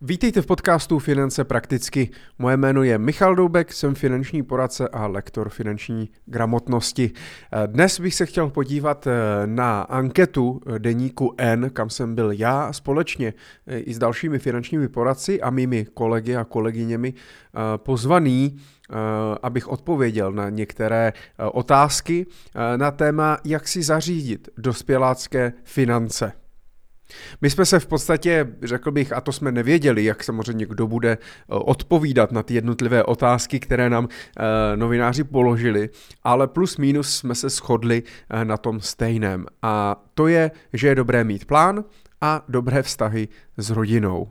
Vítejte v podcastu Finance prakticky. Moje jméno je Michal Doubek, jsem finanční poradce a lektor finanční gramotnosti. Dnes bych se chtěl podívat eh, na anketu deníku N, kam jsem byl já společně eh, i s dalšími finančními poradci a mými kolegy a kolegyněmi eh, pozvaný abych odpověděl na některé otázky na téma, jak si zařídit dospělácké finance. My jsme se v podstatě, řekl bych, a to jsme nevěděli, jak samozřejmě kdo bude eh, odpovídat na ty jednotlivé otázky, které nám eh, novináři položili, ale plus minus jsme se shodli eh, na tom stejném. A to je, že je dobré mít plán, a dobré vztahy s rodinou.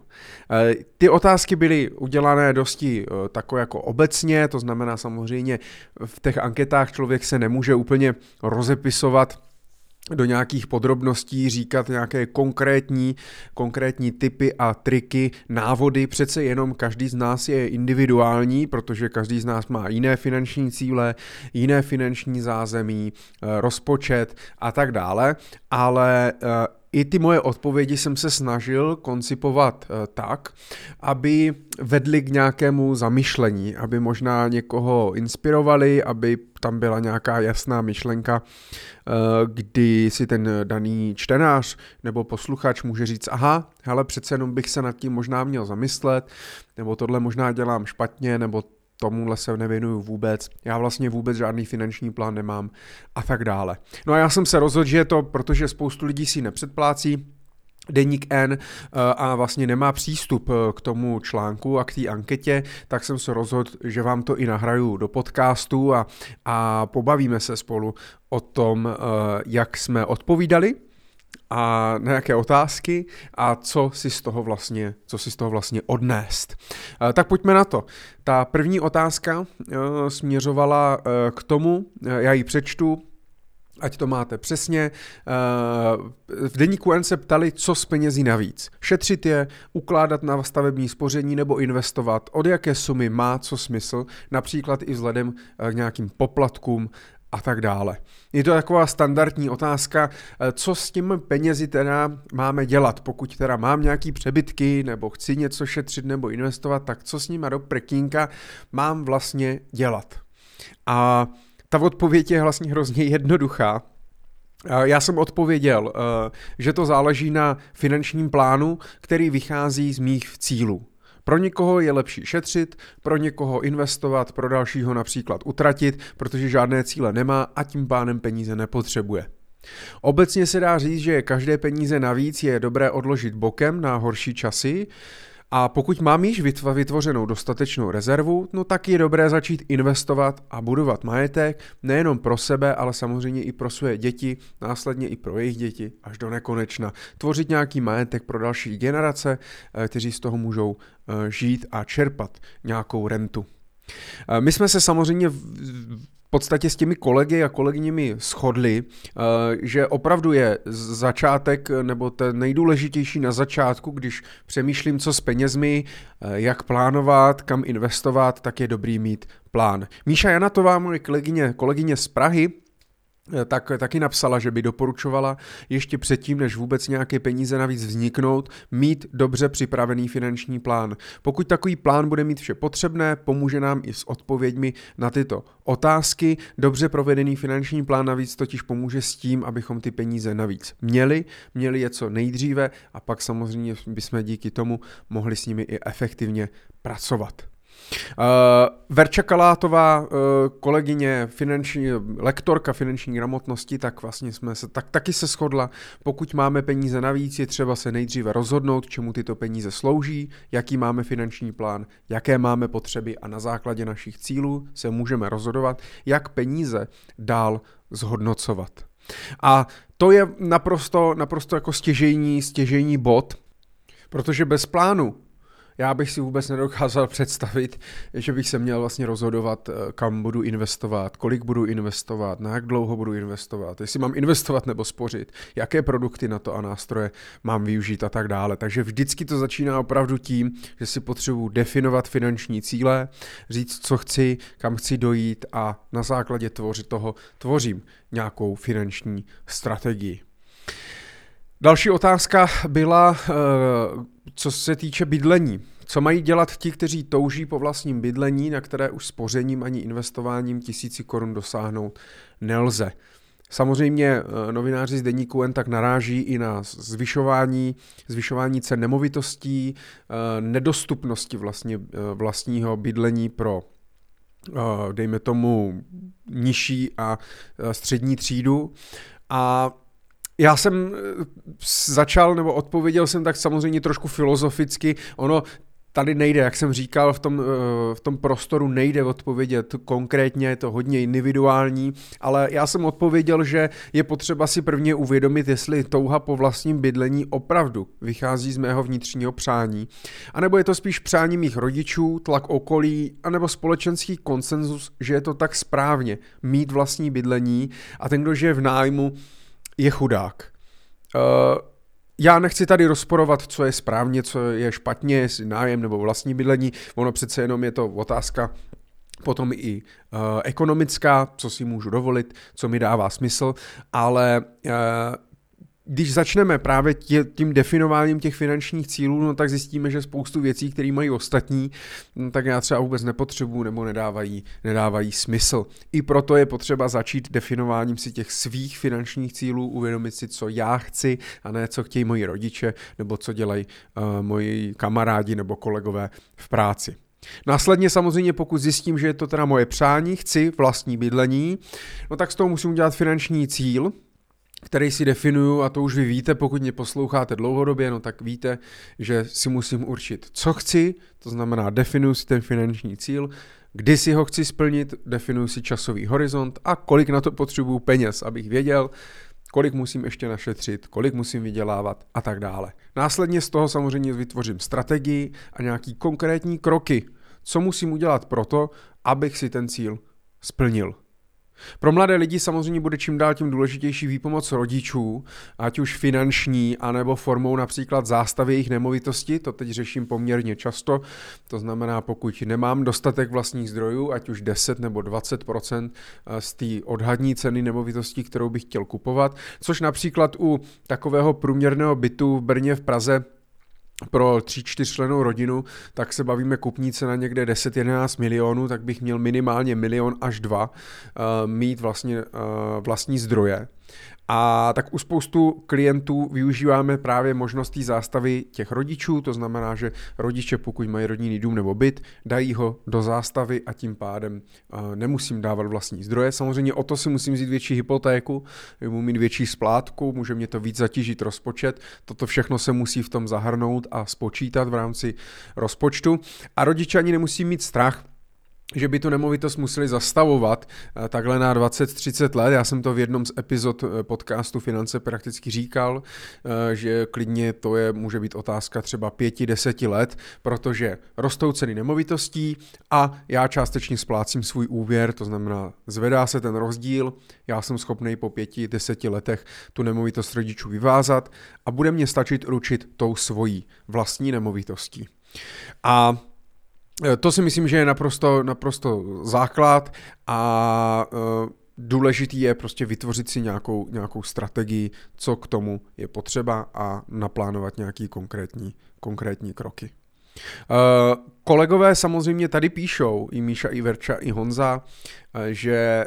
Ty otázky byly udělané dosti takové jako obecně, to znamená samozřejmě v těch anketách člověk se nemůže úplně rozepisovat do nějakých podrobností, říkat nějaké konkrétní, konkrétní typy a triky, návody. Přece jenom každý z nás je individuální, protože každý z nás má jiné finanční cíle, jiné finanční zázemí, eh, rozpočet a tak dále, ale eh, i ty moje odpovědi jsem se snažil koncipovat eh, tak, aby vedly k nějakému zamyšlení, aby možná někoho inspirovali, aby tam byla nějaká jasná myšlenka, eh, kdy si ten daný čtenář nebo posluchač může říct, aha, hele, přece jenom bych se nad tím možná měl zamyslet, nebo tohle možná dělám špatně, nebo tomuhle se nevěnuju vůbec, já vlastně vůbec žádný finanční plán nemám a tak dále. No a já jsem se rozhodl, že je to, protože spoustu lidí si nepředplácí, Deník N eh, a vlastně nemá přístup eh, k tomu článku a k té anketě, tak jsem se rozhodl, že vám to i nahraju do podcastu a, a pobavíme se spolu o tom, eh, jak jsme odpovídali a na jaké otázky a co si z toho vlastně, co si z toho vlastně odnést. Tak pojďme na to. Ta první otázka směřovala k tomu, já ji přečtu, ať to máte přesně. V deníku N se ptali, co s penězí navíc. Šetřit je, ukládat na stavební spoření nebo investovat, od jaké sumy má co smysl, například i vzhledem k nějakým poplatkům a tak dále. Je to taková standardní otázka, eh, co s těmi penězi teda máme dělat, pokud teda mám nějaký přebytky nebo chci něco šetřit nebo investovat, tak co s nimi do prekínka mám vlastně dělat. A ta odpověď je vlastně hrozně jednoduchá. Eh, já jsem odpověděl, eh, že to záleží na finančním plánu, který vychází z mých cílů. Pro někoho je lepší šetřit, pro někoho investovat, pro dalšího například utratit, protože žádné cíle nemá a tím pánem peníze nepotřebuje. Obecně se dá říct, že každé peníze navíc je dobré odložit bokem na horší časy, a pokud mám již vytvořenou dostatečnou rezervu, no tak je dobré začít investovat a budovat majetek nejenom pro sebe, ale samozřejmě i pro své děti, následně i pro jejich děti až do nekonečna. Tvořit nějaký majetek pro další generace, eh, kteří z toho můžou eh, žít a čerpat nějakou rentu. Eh, my jsme se samozřejmě podstatě s těmi kolegy a kolegyněmi shodli, eh, že opravdu je začátek nebo ten nejdůležitější na začátku, když přemýšlím, co s penězmi, eh, jak plánovat, kam investovat, tak je dobrý mít plán. Míša Janatová, moje kolegyně, kolegyně z Prahy, tak taky napsala, že by doporučovala ještě předtím, než vůbec nějaké peníze navíc vzniknout, mít dobře připravený finanční plán. Pokud takový plán bude mít vše potřebné, pomůže nám i s odpověďmi na tyto otázky. Dobře provedený finanční plán navíc totiž pomůže s tím, abychom ty peníze navíc měli, měli je co nejdříve a pak samozřejmě bychom díky tomu mohli s nimi i efektivně pracovat. Uh, Verča Kalátová, uh, kolegyně, finanční, lektorka finanční gramotnosti, tak vlastně jsme se, tak taky se shodla, pokud máme peníze navíc, je třeba se nejdříve rozhodnout, čemu tyto peníze slouží, jaký máme finanční plán, jaké máme potřeby a na základě našich cílů se můžeme rozhodovat, jak peníze dál zhodnocovat. A to je naprosto, naprosto jako stěžejní, stěžejní bod, protože bez plánu já bych si vůbec nedokázal představit, že bych se měl vlastně rozhodovat, eh, kam budu investovat, kolik budu investovat, na jak dlouho budu investovat, jestli mám investovat nebo spořit, jaké produkty na to a nástroje mám využít a tak dále. Takže vždycky to začíná opravdu tím, že si potřebuji definovat finanční cíle, říct, co chci, kam chci dojít a na základě tvořit toho tvořím nějakou finanční strategii. Další otázka byla, eh, co se týče bydlení. Co mají dělat ti, kteří touží po vlastním bydlení, na které už spořením ani investováním tisíci korun dosáhnout nelze? Samozřejmě eh, novináři z Deníku jen tak naráží i na zvyšování, zvyšování cen nemovitostí, eh, nedostupnosti vlastně vlastního bydlení pro dejme tomu nižší a střední třídu. A já jsem eh, začal, nebo odpověděl jsem tak samozřejmě trošku filozoficky. Ono tady nejde, jak jsem říkal, v tom, eh, v tom prostoru nejde odpovědět konkrétně, je to hodně individuální, ale já jsem odpověděl, že je potřeba si prvně uvědomit, jestli touha po vlastním bydlení opravdu vychází z mého vnitřního přání, anebo je to spíš přání mých rodičů, tlak okolí, anebo společenský konsenzus, že je to tak správně mít vlastní bydlení a ten, kdo žije v nájmu, je chudák. Uh, já nechci tady rozporovat, co je správně, co je špatně, jestli nájem nebo vlastní bydlení. Ono přece jenom je to otázka potom i uh, ekonomická, co si můžu dovolit, co mi dává smysl, ale uh, když začneme právě tě, tím definováním těch finančních cílů, no tak zjistíme, že spoustu věcí, které mají ostatní, no tak já třeba vůbec nepotřebuju nebo nedávají, nedávají smysl. I proto je potřeba začít definováním si těch svých finančních cílů, uvědomit si, co já chci a ne co chtějí moji rodiče nebo co dělají uh, moji kamarádi nebo kolegové v práci. Následně samozřejmě, pokud zjistím, že je to teda moje přání, chci vlastní bydlení, no tak z toho musím udělat finanční cíl, který si definuju, a to už vy víte, pokud mě posloucháte dlouhodobě, no tak víte, že si musím určit, co chci, to znamená definuju si ten finanční cíl, kdy si ho chci splnit, definuju si časový horizont a kolik na to potřebuju peněz, abych věděl, kolik musím ještě našetřit, kolik musím vydělávat a tak dále. Následně z toho samozřejmě vytvořím strategii a nějaký konkrétní kroky, co musím udělat proto, abych si ten cíl splnil. Pro mladé lidi samozřejmě bude čím dál tím důležitější výpomoc rodičů, ať už finanční, anebo formou například zástavy jejich nemovitosti, to teď řeším poměrně často, to znamená, pokud nemám dostatek vlastních zdrojů, ať už 10 nebo 20% z té odhadní ceny nemovitosti, kterou bych chtěl kupovat, což například u takového průměrného bytu v Brně v Praze pro tři, čtyřčlenou rodinu, tak se bavíme kupníce na někde 10-11 milionů, tak bych měl minimálně milion až dva uh, mít vlastně uh, vlastní zdroje. A tak u spoustu klientů využíváme právě možností zástavy těch rodičů, to znamená, že rodiče, pokud mají rodinný dům nebo byt, dají ho do zástavy a tím pádem uh, nemusím dávat vlastní zdroje. Samozřejmě o to si musím vzít větší hypotéku, můžu mít větší splátku, může mě to víc zatížit rozpočet. Toto všechno se musí v tom zahrnout a spočítat v rámci rozpočtu. A rodiče ani nemusí mít strach, že by tu nemovitost museli zastavovat eh, takhle na 20-30 let. Já jsem to v jednom z epizod eh, podcastu Finance prakticky říkal, eh, že klidně to je, může být otázka třeba 5-10 let, protože rostou ceny nemovitostí a já částečně splácím svůj úvěr, to znamená zvedá se ten rozdíl, já jsem schopný po 5-10 letech tu nemovitost rodičů vyvázat a bude mě stačit ručit tou svojí vlastní nemovitostí. A to si myslím, že je naprosto, naprosto základ a uh, důležitý je prostě vytvořit si nějakou, nějakou strategii, co k tomu je potřeba a naplánovat nějaký konkrétní, konkrétní kroky. Uh, kolegové samozřejmě tady píšou, i Míša, i Verča, i Honza, že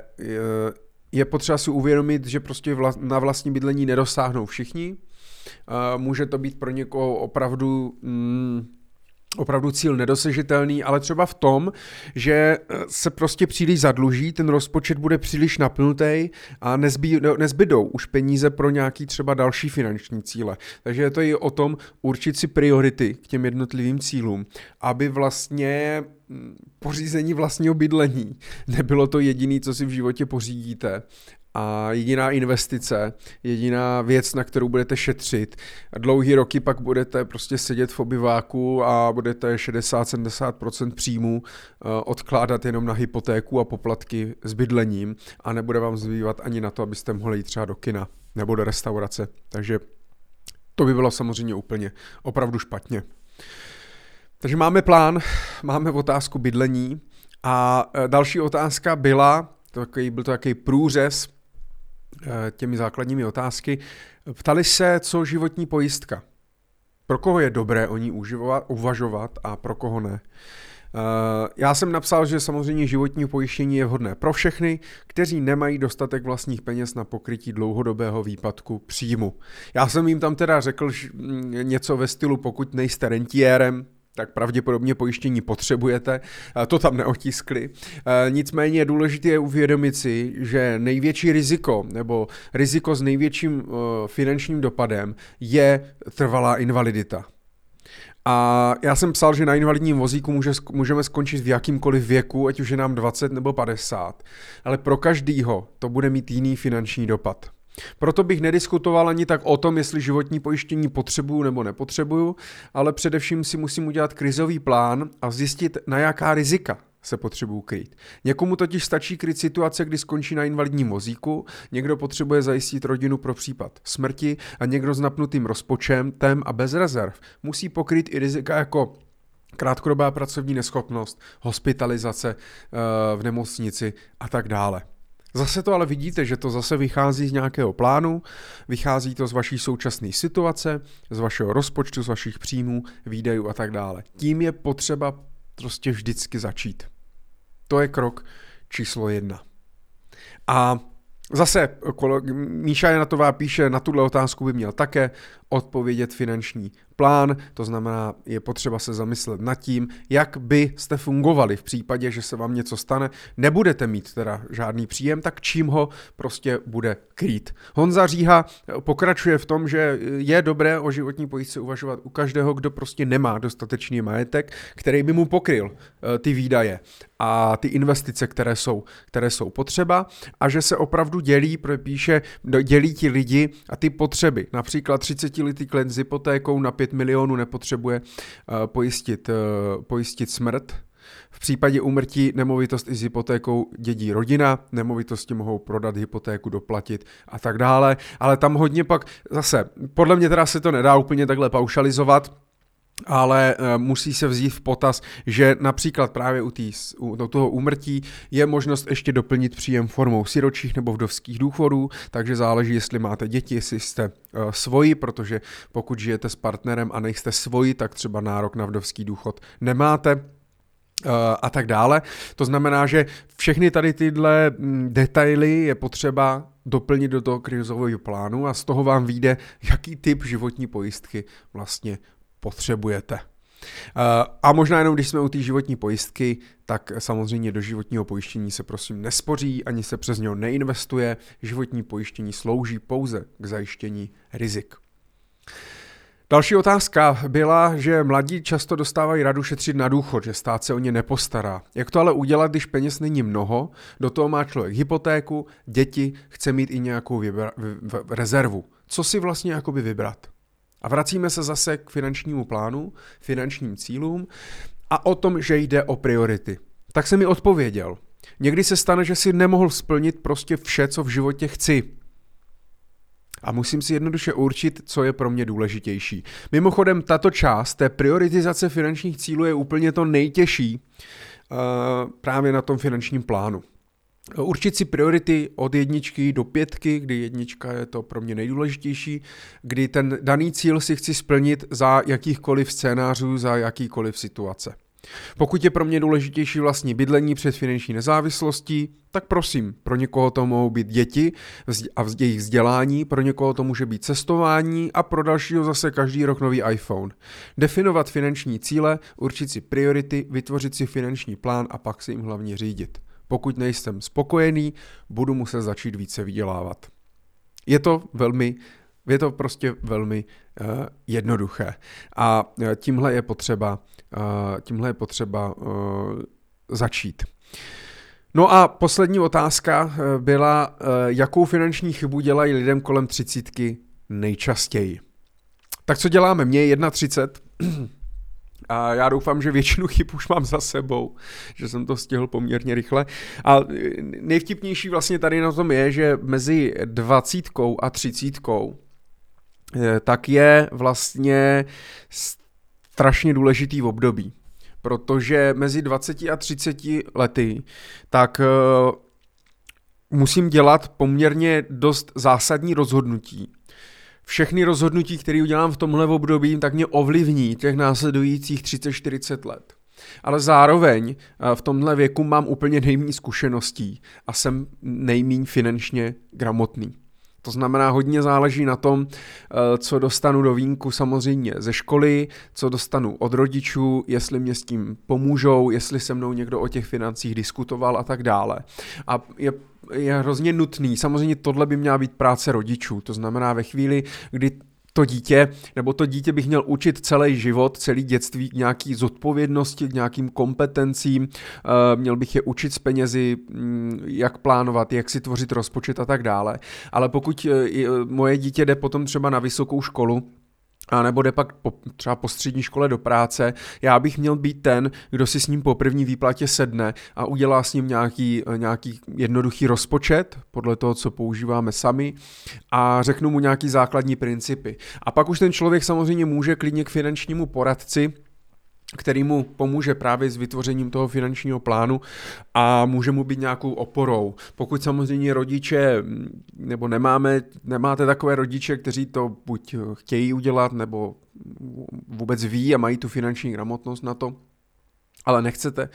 je potřeba si uvědomit, že prostě na vlastní bydlení nedosáhnou všichni. Může to být pro někoho opravdu mm, opravdu cíl nedosežitelný, ale třeba v tom, že eh, se prostě příliš zadluží, ten rozpočet bude příliš napnutý a nezbý, nezbydou už peníze pro nějaký třeba další finanční cíle. Takže je to i o tom určit si priority k těm jednotlivým cílům, aby vlastně hm, pořízení vlastního bydlení nebylo to jediné, co si v životě pořídíte, a jediná investice, jediná věc, na kterou budete šetřit. Dlouhý roky pak budete prostě sedět v obyváku a budete 60-70% příjmů eh, odkládat jenom na hypotéku a poplatky s bydlením a nebude vám zbývat ani na to, abyste mohli jít třeba do kina nebo do restaurace. Takže to by bylo samozřejmě úplně opravdu špatně. Takže máme plán, máme otázku bydlení a eh, další otázka byla, to byl to takový průřez těmi základními otázky. Ptali se, co životní pojistka. Pro koho je dobré o ní uvažovat a pro koho ne. Eh, já jsem napsal, že samozřejmě životní pojištění je vhodné pro všechny, kteří nemají dostatek vlastních peněz na pokrytí dlouhodobého výpadku příjmu. Já jsem jim tam teda řekl mm, něco ve stylu, pokud nejste rentiérem, tak pravděpodobně pojištění potřebujete, to tam neotiskli. Nicméně je důležité uvědomit si, že největší riziko nebo riziko s největším finančním dopadem je trvalá invalidita. A já jsem psal, že na invalidním vozíku může, můžeme skončit v jakýmkoliv věku, ať už je nám 20 nebo 50, ale pro každýho to bude mít jiný finanční dopad. Proto bych nediskutoval ani tak o tom, jestli životní pojištění potřebuju nebo nepotřebuju, ale především si musím udělat krizový plán a zjistit, na jaká rizika se potřebují kryt. Někomu totiž stačí kryt situace, kdy skončí na invalidním vozíku, někdo potřebuje zajistit rodinu pro případ smrti a někdo s napnutým rozpočtem tem a bez rezerv musí pokryt i rizika jako krátkodobá pracovní neschopnost, hospitalizace eh, v nemocnici a tak dále. Zase to ale vidíte, že to zase vychází z nějakého plánu, vychází to z vaší současné situace, z vašeho rozpočtu, z vašich příjmů, výdajů a tak dále. Tím je potřeba prostě vždycky začít. To je krok číslo jedna. A Zase Míša Janatová píše, na tuhle otázku by měl také odpovědět finanční plán, to znamená, je potřeba se zamyslet nad tím, jak byste fungovali v případě, že se vám něco stane, nebudete mít teda žádný příjem, tak čím ho prostě bude krýt. Honza Říha pokračuje v tom, že je dobré o životní pojistce uvažovat u každého, kdo prostě nemá dostatečný majetek, který by mu pokryl eh, ty výdaje a ty investice, které jsou, které jsou potřeba a že se opravdu dělí, píše, dělí ti lidi a ty potřeby. Například 30 letý klient s hypotékou na 5 milionů nepotřebuje uh, pojistit, uh, pojistit smrt, v případě úmrtí nemovitost i s hypotékou dědí rodina, nemovitosti mohou prodat hypotéku, doplatit a tak dále, ale tam hodně pak zase, podle mě teda se to nedá úplně takhle paušalizovat, ale uh, musí se vzít v potaz, že například právě u, tý, u toho úmrtí je možnost ještě doplnit příjem formou siročích nebo vdovských důchodů, takže záleží, jestli máte děti, jestli jste uh, svoji, protože pokud žijete s partnerem a nejste svoji, tak třeba nárok na vdovský důchod nemáte, uh, a tak dále. To znamená, že všechny tady tyhle mm, detaily je potřeba doplnit do toho krizového plánu a z toho vám vyjde, jaký typ životní pojistky vlastně potřebujete. Eh, a možná jenom, když jsme u té životní pojistky, tak samozřejmě do životního pojištění se prosím nespoří, ani se přes něho neinvestuje. Životní pojištění slouží pouze k zajištění rizik. Další otázka byla, že mladí často dostávají radu šetřit na důchod, že stát se o ně nepostará. Jak to ale udělat, když peněz není mnoho, do toho má člověk hypotéku, děti, chce mít i nějakou vybra- v- v- rezervu. Co si vlastně jakoby vybrat? A vracíme se zase k finančnímu plánu, finančním cílům a o tom, že jde o priority. Tak jsem mi odpověděl. Někdy se stane, že si nemohl splnit prostě vše, co v životě chci. A musím si jednoduše určit, co je pro mě důležitější. Mimochodem, tato část té prioritizace finančních cílů je úplně to nejtěžší uh, právě na tom finančním plánu. Určit si priority od jedničky do pětky, kdy jednička je to pro mě nejdůležitější, kdy ten daný cíl si chci splnit za jakýchkoliv scénářů, za jakýkoliv situace. Pokud je pro mě důležitější vlastní bydlení před finanční nezávislostí, tak prosím, pro někoho to mohou být děti a jejich vzdělání, pro někoho to může být cestování a pro dalšího zase každý rok nový iPhone. Definovat finanční cíle, určit si priority, vytvořit si finanční plán a pak si jim hlavně řídit. Pokud nejsem spokojený, budu muset začít více vydělávat. Je to velmi, je to prostě velmi uh, jednoduché. A uh, tímhle je potřeba, uh, tímhle je potřeba uh, začít. No a poslední otázka byla, jakou finanční chybu dělají lidem kolem třicítky nejčastěji. Tak co děláme? Mně je 31, a já doufám, že většinu chyb už mám za sebou, že jsem to stihl poměrně rychle. A nejvtipnější vlastně tady na tom je, že mezi dvacítkou a třicítkou eh, tak je vlastně strašně důležitý v období. Protože mezi 20 a 30 lety tak eh, musím dělat poměrně dost zásadní rozhodnutí. Všechny rozhodnutí, které udělám v tomhle období, tak mě ovlivní těch následujících 30-40 let. Ale zároveň eh, v tomhle věku mám úplně nejméně zkušeností a jsem nejméně finančně gramotný. To znamená, hodně záleží na tom, eh, co dostanu do výjimku samozřejmě ze školy, co dostanu od rodičů, jestli mě s tím pomůžou, jestli se mnou někdo o těch financích diskutoval a tak dále. A je je hrozně nutný. Samozřejmě tohle by měla být práce rodičů. To znamená ve chvíli, kdy to dítě, nebo to dítě bych měl učit celý život, celý dětství k nějaký zodpovědnosti, k nějakým kompetencím, eh, měl bych je učit s penězi, mm, jak plánovat, jak si tvořit rozpočet a tak dále. Ale pokud eh, moje dítě jde potom třeba na vysokou školu, a nebo jde pak po, třeba po střední škole do práce, já bych měl být ten, kdo si s ním po první výplatě sedne a udělá s ním nějaký, nějaký jednoduchý rozpočet, podle toho, co používáme sami, a řeknu mu nějaký základní principy. A pak už ten člověk samozřejmě může klidně k finančnímu poradci, který mu pomůže právě s vytvořením toho finančního plánu a může mu být nějakou oporou. Pokud samozřejmě rodiče, nebo nemáme, nemáte takové rodiče, kteří to buď chtějí udělat, nebo vůbec ví a mají tu finanční gramotnost na to, ale nechcete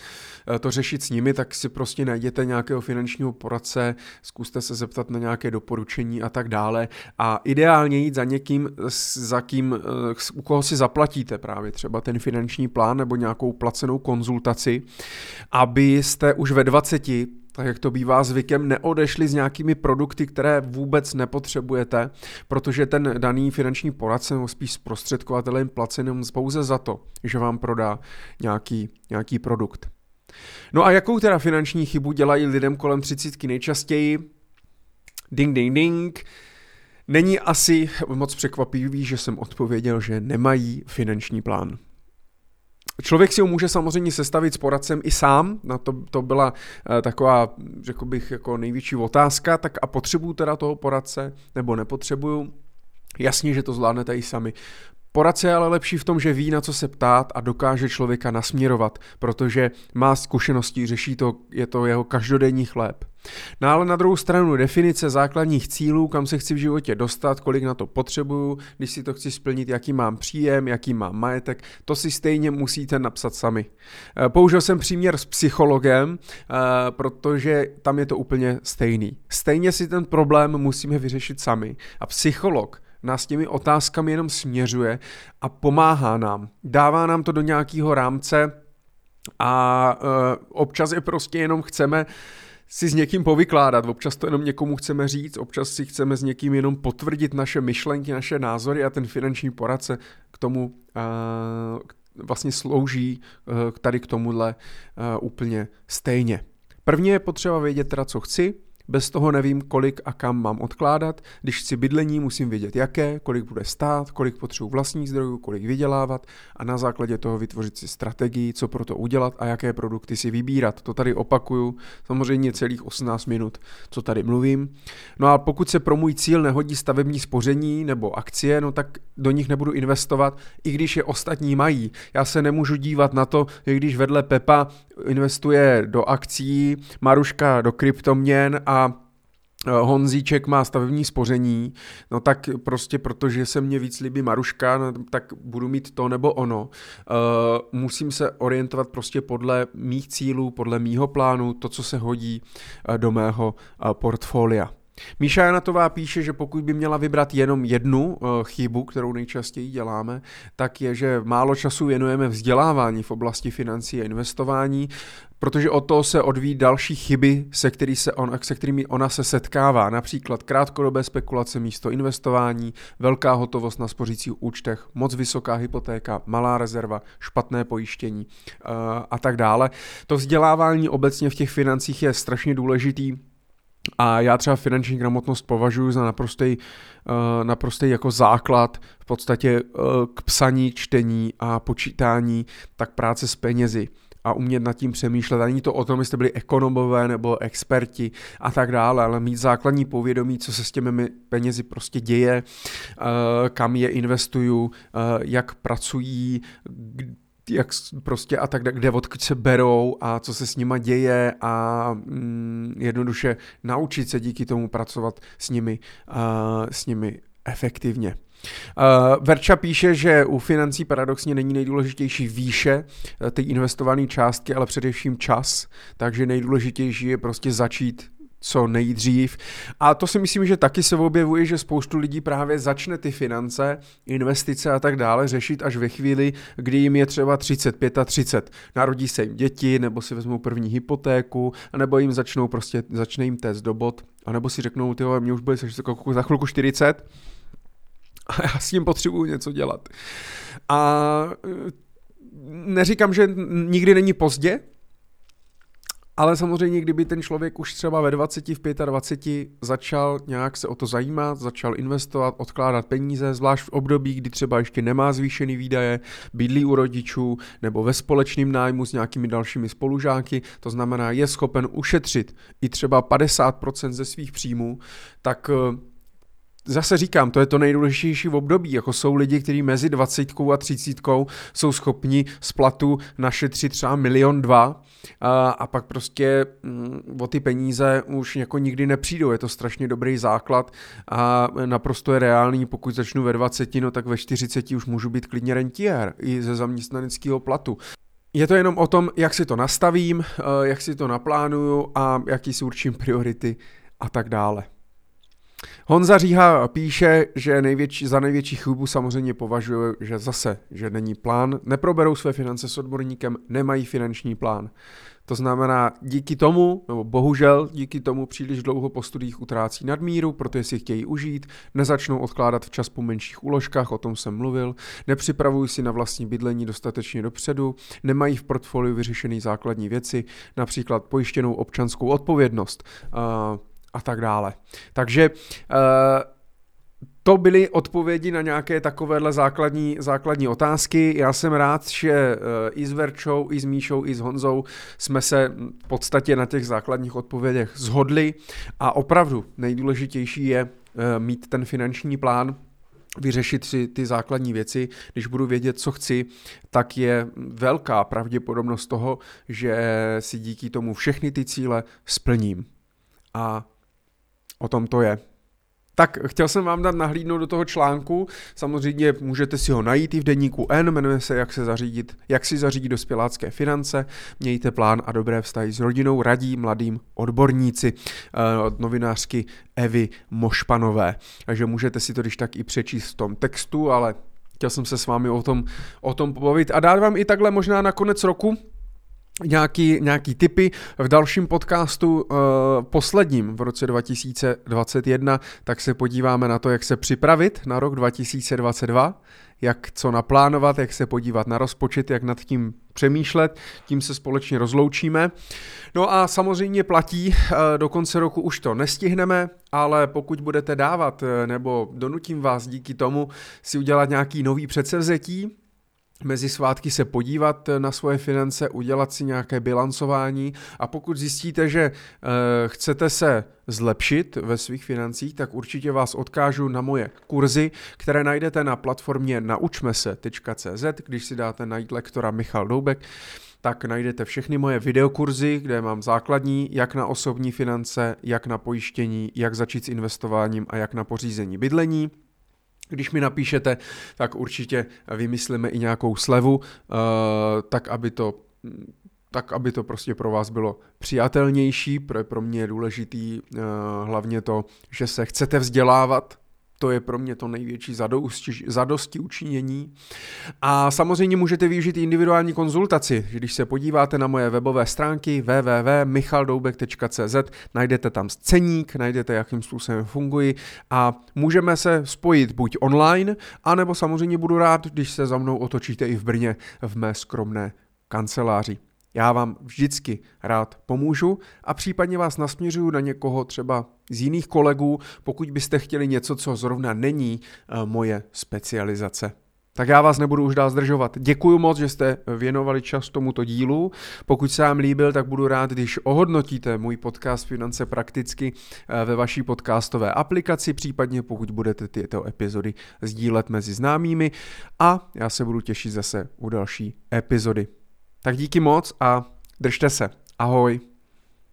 eh, to řešit s nimi, tak si prostě najděte nějakého finančního poradce, zkuste se zeptat na nějaké doporučení a tak dále. A ideálně jít za někým, za kým, eh, u koho si zaplatíte právě třeba ten finanční plán nebo nějakou placenou konzultaci, abyste už ve 20 tak jak to bývá zvykem, neodešli s nějakými produkty, které vůbec nepotřebujete, protože ten daný finanční poradce nebo spíš zprostředkovatel je placený pouze za to, že vám prodá nějaký, nějaký produkt. No a jakou teda finanční chybu dělají lidem kolem 30 nejčastěji? Ding, ding, ding. Není asi moc překvapivý, že jsem odpověděl, že nemají finanční plán. Člověk si ho může samozřejmě sestavit s poradcem i sám, na to, to byla uh, taková, řekl bych, jako největší otázka, tak a potřebuju teda toho poradce, nebo nepotřebuju? Jasně, že to zvládnete i sami. Poradce je ale lepší v tom, že ví, na co se ptát a dokáže člověka nasměrovat, protože má zkušenosti, řeší to, je to jeho každodenní chléb. No ale na druhou stranu definice základních cílů, kam se chci v životě dostat, kolik na to potřebuju, když si to chci splnit, jaký mám příjem, jaký mám majetek, to si stejně musíte napsat sami. Eh, použil jsem příměr s psychologem, eh, protože tam je to úplně stejný. Stejně si ten problém musíme vyřešit sami. A psycholog nás těmi otázkami jenom směřuje a pomáhá nám. Dává nám to do nějakého rámce a uh, občas je prostě jenom chceme si s někým povykládat, občas to jenom někomu chceme říct, občas si chceme s někým jenom potvrdit naše myšlenky, naše názory a ten finanční poradce k tomu uh, vlastně slouží uh, tady k tomuhle uh, úplně stejně. Prvně je potřeba vědět teda, co chci, bez toho nevím, kolik a kam mám odkládat. Když chci bydlení, musím vědět jaké, kolik bude stát, kolik potřebuji vlastních zdrojů, kolik vydělávat a na základě toho vytvořit si strategii, co pro to udělat a jaké produkty si vybírat. To tady opakuju samozřejmě celých 18 minut, co tady mluvím. No a pokud se pro můj cíl nehodí stavební spoření nebo akcie, no tak do nich nebudu investovat, i když je ostatní mají. Já se nemůžu dívat na to, že když vedle Pepa investuje do akcí, Maruška do kryptoměn a eh, Honzíček má stavební spoření, no tak prostě protože se mně víc líbí Maruška, no, tak budu mít to nebo ono. Uh, musím se orientovat prostě podle mých cílů, podle mýho plánu, to, co se hodí uh, do mého uh, portfolia. Míša Janatová píše, že pokud by měla vybrat jenom jednu uh, chybu, kterou nejčastěji děláme, tak je, že málo času věnujeme vzdělávání v oblasti financí a investování, protože o to se odvíjí další chyby, se, který se on, se kterými ona se setkává. Například krátkodobé spekulace místo investování, velká hotovost na spořících účtech, moc vysoká hypotéka, malá rezerva, špatné pojištění uh, a tak dále. To vzdělávání obecně v těch financích je strašně důležitý, a já třeba finanční gramotnost považuji za naprostý, uh, naprostý jako základ v podstatě uh, k psaní, čtení a počítání, tak práce s penězi a umět nad tím přemýšlet. Ani to o tom, jestli byli ekonomové nebo experti a tak dále, ale mít základní povědomí, co se s těmi penězi prostě děje, uh, kam je investuju, jak pracují, jak prostě a tak, kde odkud se berou a co se s nima děje a mm, jednoduše naučit se díky tomu pracovat s nimi, uh, s nimi efektivně. Uh, Verča píše, že u financí paradoxně není nejdůležitější výše uh, té investované částky, ale především čas, takže nejdůležitější je prostě začít co nejdřív. A to si myslím, že taky se objevuje, že spoustu lidí právě začne ty finance, investice a tak dále řešit až ve chvíli, kdy jim je třeba 35 a 30. Narodí se jim děti, nebo si vezmou první hypotéku, nebo jim začnou prostě, začne jim test do bod, anebo si řeknou, ty mě už bude za chvilku 40, a já s ním potřebuju něco dělat. A e, neříkám, že nikdy není pozdě, ale samozřejmě, kdyby ten člověk už třeba ve 20, v 25 začal nějak se o to zajímat, začal investovat, odkládat peníze, zvlášť v období, kdy třeba ještě nemá zvýšený výdaje, bydlí u rodičů nebo ve společném nájmu s nějakými dalšími spolužáky, to znamená, je schopen ušetřit i třeba 50% ze svých příjmů, tak e, zase říkám, to je to nejdůležitější v období, jako jsou lidi, kteří mezi 20 a 30 jsou schopni z platu našetřit třeba milion dva a, a pak prostě mm, o ty peníze už jako nikdy nepřijdou, je to strašně dobrý základ a naprosto je reálný, pokud začnu ve 20, no tak ve 40 už můžu být klidně rentier i ze zaměstnaneckého platu. Je to jenom o tom, jak si to nastavím, jak si to naplánuju a jaký si určím priority a tak dále. Honza Říha píše, že největší, za největší chybu samozřejmě považuje, že zase, že není plán, neproberou své finance s odborníkem, nemají finanční plán. To znamená, díky tomu, nebo bohužel díky tomu příliš dlouho po studiích utrácí nadmíru, protože si chtějí užít, nezačnou odkládat včas po menších úložkách, o tom jsem mluvil, nepřipravují si na vlastní bydlení dostatečně dopředu, nemají v portfoliu vyřešené základní věci, například pojištěnou občanskou odpovědnost. Uh, a tak dále. Takže uh, to byly odpovědi na nějaké takovéhle základní, základní otázky. Já jsem rád, že uh, i s Verčou, i s Míšou, i s Honzou jsme se v podstatě na těch základních odpovědech zhodli a opravdu nejdůležitější je uh, mít ten finanční plán, vyřešit si ty základní věci. Když budu vědět, co chci, tak je velká pravděpodobnost toho, že si díky tomu všechny ty cíle splním. A o tom to je. Tak chtěl jsem vám dát nahlídnout do toho článku, samozřejmě můžete si ho najít i v denníku N, jmenuje se Jak, se zařídit, jak si zařídit dospělácké finance, mějte plán a dobré vztahy s rodinou, radí mladým odborníci eh, od novinářky Evy Mošpanové. Takže můžete si to když tak i přečíst v tom textu, ale chtěl jsem se s vámi o tom, o tom pobavit a dát vám i takhle možná na konec roku, nějaký, nějaký typy v dalším podcastu uh, posledním v roce 2021, tak se podíváme na to, jak se připravit na rok 2022, jak co naplánovat, jak se podívat na rozpočet, jak nad tím přemýšlet, tím se společně rozloučíme. No a samozřejmě platí, uh, do konce roku už to nestihneme, ale pokud budete dávat, uh, nebo donutím vás díky tomu si udělat nějaký nový předsevzetí, mezi svátky se podívat na svoje finance, udělat si nějaké bilancování a pokud zjistíte, že e, chcete se zlepšit ve svých financích, tak určitě vás odkážu na moje kurzy, které najdete na platformě naučmese.cz, když si dáte najít lektora Michal Doubek, tak najdete všechny moje videokurzy, kde mám základní, jak na osobní finance, jak na pojištění, jak začít s investováním a jak na pořízení bydlení. Když mi napíšete, tak určitě vymyslíme i nějakou slevu, uh, tak aby to tak, aby to prostě pro vás bylo přijatelnější, pro, pro mě je důležitý uh, hlavně to, že se chcete vzdělávat, to je pro mě to největší zadosti, učinění. A samozřejmě můžete využít individuální konzultaci. Když se podíváte na moje webové stránky www.michaldoubek.cz, najdete tam ceník, najdete, jakým způsobem funguji a můžeme se spojit buď online, anebo samozřejmě budu rád, když se za mnou otočíte i v Brně v mé skromné kanceláři. Já vám vždycky rád pomůžu a případně vás nasměřuju na někoho třeba z jiných kolegů, pokud byste chtěli něco, co zrovna není uh, moje specializace. Tak já vás nebudu už dál zdržovat. Děkuji moc, že jste věnovali čas tomuto dílu. Pokud se vám líbil, tak budu rád, když ohodnotíte můj podcast Finance prakticky eh, ve vaší podcastové aplikaci, případně pokud budete tyto epizody sdílet mezi známými a já se budu těšit zase u další epizody. Tak díky moc a držte se. Ahoj.